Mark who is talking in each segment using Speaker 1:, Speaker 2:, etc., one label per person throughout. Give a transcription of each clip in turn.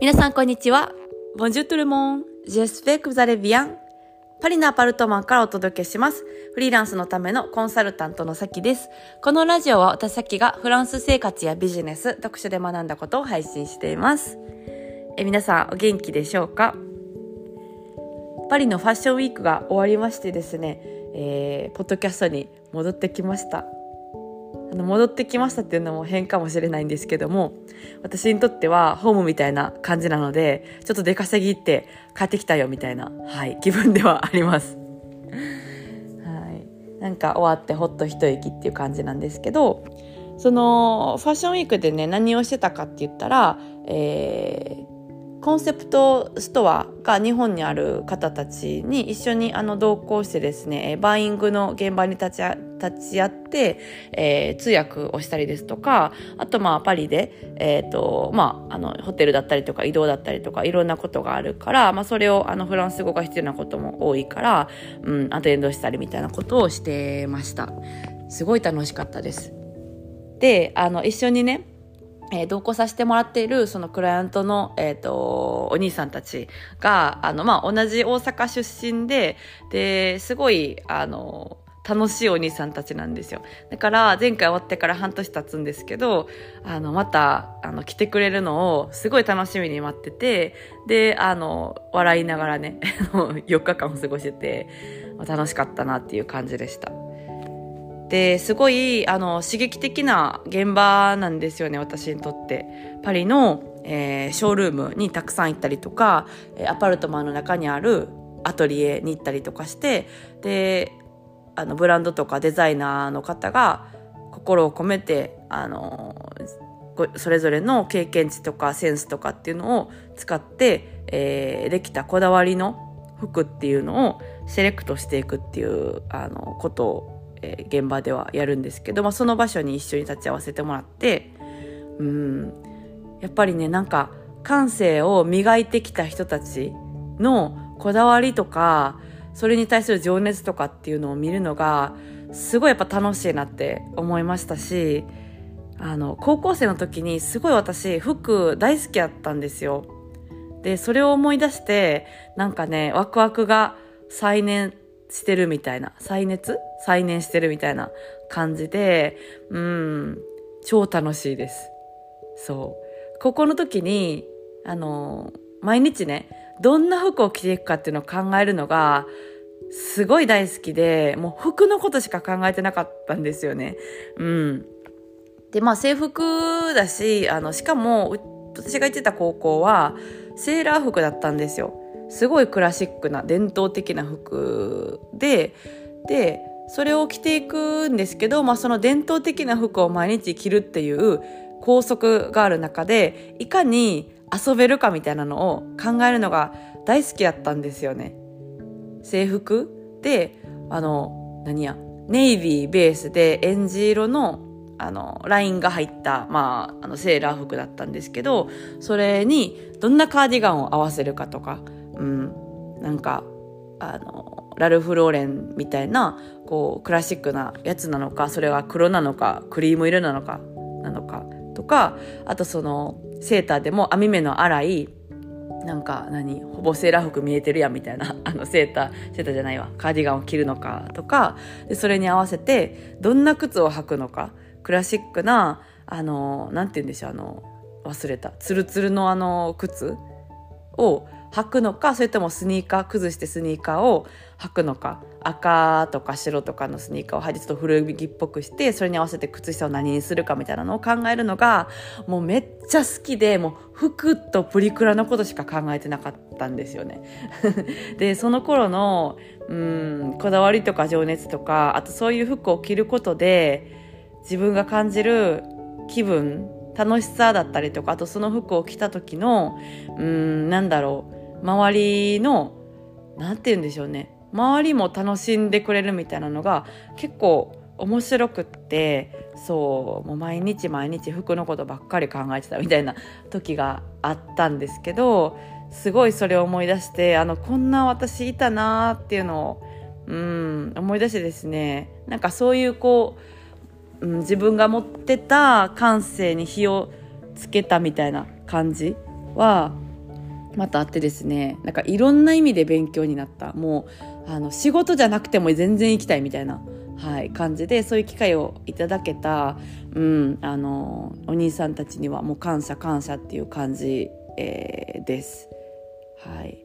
Speaker 1: 皆さんこんにちは。Bonjour tout le monde. J'espère que vous allez bien. パリのアパルトマンからお届けします。フリーランスのためのコンサルタントのさきです。このラジオは私さきがフランス生活やビジネス、読書で学んだことを配信しています。え皆さんお元気でしょうか？パリのファッションウィークが終わりましてですね、えー、ポッドキャストに戻ってきました。あの戻ってきましたっていうのも変かもしれないんですけども、私にとってはホームみたいな感じなので、ちょっと出稼ぎ行って帰ってきたよみたいな、はい、気分ではあります。はい。なんか終わってほっと一息っていう感じなんですけど、そのファッションウィークでね、何をしてたかって言ったら、えー、コンセプトストアが日本にある方たちに一緒にあの同行してですね、バイングの現場に立ち立ち会って、えー、通訳をしたりですとか、あとまあパリで、えっ、ー、と、まあ、あの、ホテルだったりとか移動だったりとかいろんなことがあるから、まあそれをあのフランス語が必要なことも多いから、うん、アテンドしたりみたいなことをしてました。すごい楽しかったです。で、あの、一緒にね、えー、同行させてもらっているそのクライアントの、えっ、ー、と、お兄さんたちが、あの、まあ、同じ大阪出身で、で、すごい、あの、楽しいお兄さんたちなんですよ。だから、前回終わってから半年経つんですけど、あの、また、あの、来てくれるのをすごい楽しみに待ってて、で、あの、笑いながらね、4日間を過ごしてて、楽しかったなっていう感じでした。ですごいあの刺激的な現場なんですよね私にとって。パリの、えー、ショールームにたくさん行ったりとかアパルトマンの中にあるアトリエに行ったりとかしてであのブランドとかデザイナーの方が心を込めてあのそれぞれの経験値とかセンスとかっていうのを使って、えー、できたこだわりの服っていうのをセレクトしていくっていうあのことをえー、現場ではやるんですけど、まあ、その場所に一緒に立ち会わせてもらってうんやっぱりねなんか感性を磨いてきた人たちのこだわりとかそれに対する情熱とかっていうのを見るのがすごいやっぱ楽しいなって思いましたしあの高校生の時にすごい私服大好きだったんですよ。でそれを思い出してなんかねワクワクが再燃してるみたいな、再熱？再燃してるみたいな感じで、うん、超楽しいです。そう。ここの時に、あの、毎日ね、どんな服を着ていくかっていうのを考えるのが、すごい大好きで、もう服のことしか考えてなかったんですよね。うん。で、まあ制服だし、あの、しかも、私が行ってた高校は、セーラー服だったんですよ。すごいクラシックな伝統的な服ででそれを着ていくんですけど、まあ、その伝統的な服を毎日着るっていう拘束がある中でいかに遊べるかみたいなのを考えるのが大好きだったんですよね。制服？であの何やネイビーベースでエンジ色のあの、ラインが入った、まあ、あの、セーラー服だったんですけど、それに、どんなカーディガンを合わせるかとか、うん、なんかあのラルフ・ローレンみたいなこうクラシックなやつなのかそれは黒なのかクリーム色なのかなのかとかあとそのセーターでも網目の粗いなんか何ほぼセーラー服見えてるやんみたいな あのセーターセーターじゃないわカーディガンを着るのかとかでそれに合わせてどんな靴を履くのかクラシックなあのなんて言うんでしょうあの忘れたツルツルのあの靴を履くのかそれともスニーカー崩してスニーカーを履くのか赤とか白とかのスニーカーを履いてちょっと古着っぽくしてそれに合わせて靴下を何にするかみたいなのを考えるのがもうめっちゃ好きでもう服とプリクラのことしか考えてなかったんですよね。でその頃のうんこだわりとか情熱とかあとそういう服を着ることで自分が感じる気分楽しさだったりとかあとその服を着た時のうんなんだろう周りの何て言うんでしょうね。周りも楽しんでくれるみたいなのが結構面白くってそうもう毎日毎日服のことばっかり考えてたみたいな時があったんですけどすごいそれを思い出してあのこんな私いたなーっていうのをうん思い出してですねなんかそういうこう、うん、自分が持ってた感性に火をつけたみたいな感じはまたあってですねなんかいろんな意味で勉強になったもうあの仕事じゃなくても全然行きたいみたいな、はい、感じでそういう機会をいただけた、うん、あのお兄さんたちにはもう感謝感謝っていう感じ、えー、です。はい、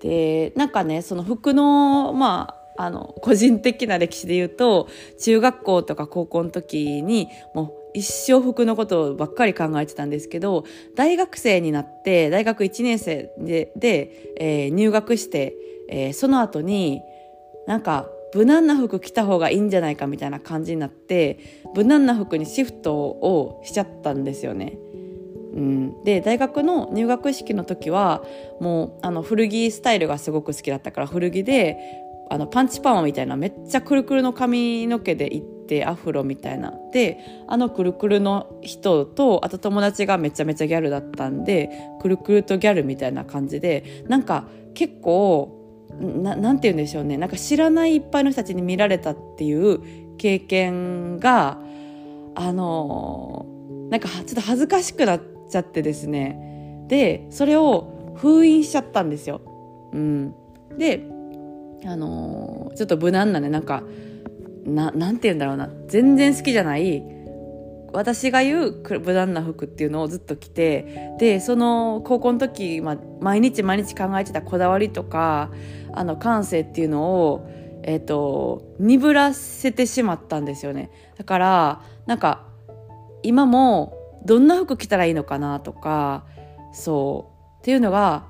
Speaker 1: でなんかねその服のまああの個人的な歴史で言うと中学校とか高校の時にもう一生服のことばっかり考えてたんですけど大学生になって大学1年生でで、えー、入学して、えー、その後になんか無難な服着た方がいいんじゃないかみたいな感じになって無難な服にシフトをしちゃったんですよね。うん、で大学の入学式の時はもうあの古着スタイルがすごく好きだったから古着であのパンチパーマみたいなめっちゃくるくるの髪の毛で行ってアフロみたいな。であのくるくるの人とあと友達がめちゃめちゃギャルだったんでくるくるとギャルみたいな感じでなんか結構なんて言うんでしょうね。なんか知らないいっぱいの人たちに見られたっていう経験があのなんかちょっと恥ずかしくなっちゃってですね。でそれを封印しちゃったんですよ。うん、であの、ちょっと無難なねなんかななんて言うんだろうな。全然好きじゃない私が言う無難な服っていうのをずっと着てでその高校の時、まあ、毎日毎日考えてたこだわりとかあの感性っていうのを、えーと、と鈍らせてしまったんですよね。だからなんか今もどんな服着たらいいのかなとかそう。っていうのが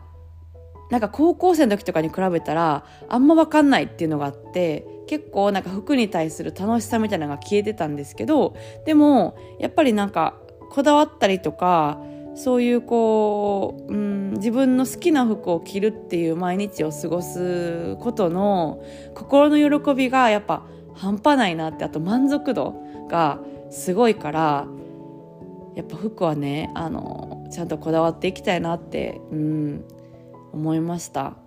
Speaker 1: なんか高校生の時とかに比べたらあんま分かんないっていうのがあって結構なんか服に対する楽しさみたいなのが消えてたんですけどでもやっぱりなんかこだわったりとかそういうこう、うん、自分の好きな服を着るっていう毎日を過ごすことの心の喜びがやっぱ半端ないなってあと満足度がすごいからやっぱ服はねあのちゃんとこだわっていきたいなって、うん、思いました。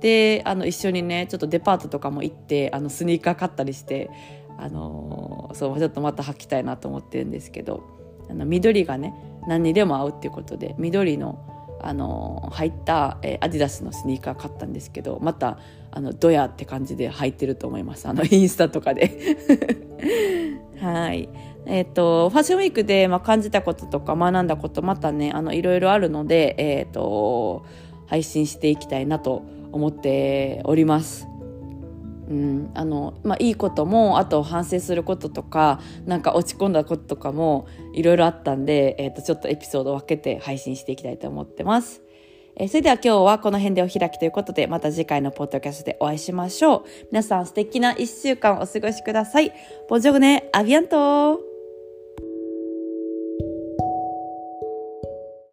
Speaker 1: であの一緒にねちょっとデパートとかも行ってあのスニーカー買ったりしてあのそうちょっとまた履きたいなと思ってるんですけどあの緑がね何にでも合うっていうことで緑のあの入った、えー、アディダスのスニーカー買ったんですけどまたあのドヤって感じで履いてると思います。あのインスタとかで。はい。えっ、ー、とファッションウィークで、まあ、感じたこととか学んだことまたねあのいろいろあるのでえっ、ー、と配信していきたいなと思っております。うんあのまあ、いいこともあと反省することとかなんか落ち込んだこととかもいろいろあったんで、えー、とちょっとエピソードを分けて配信していきたいと思ってます。えー、それでは今日はこの辺でお開きということでまた次回のポッドキャストでお会いしましょう。皆さん素敵な一週間お過ごしください。ボンジョグネ、アビアント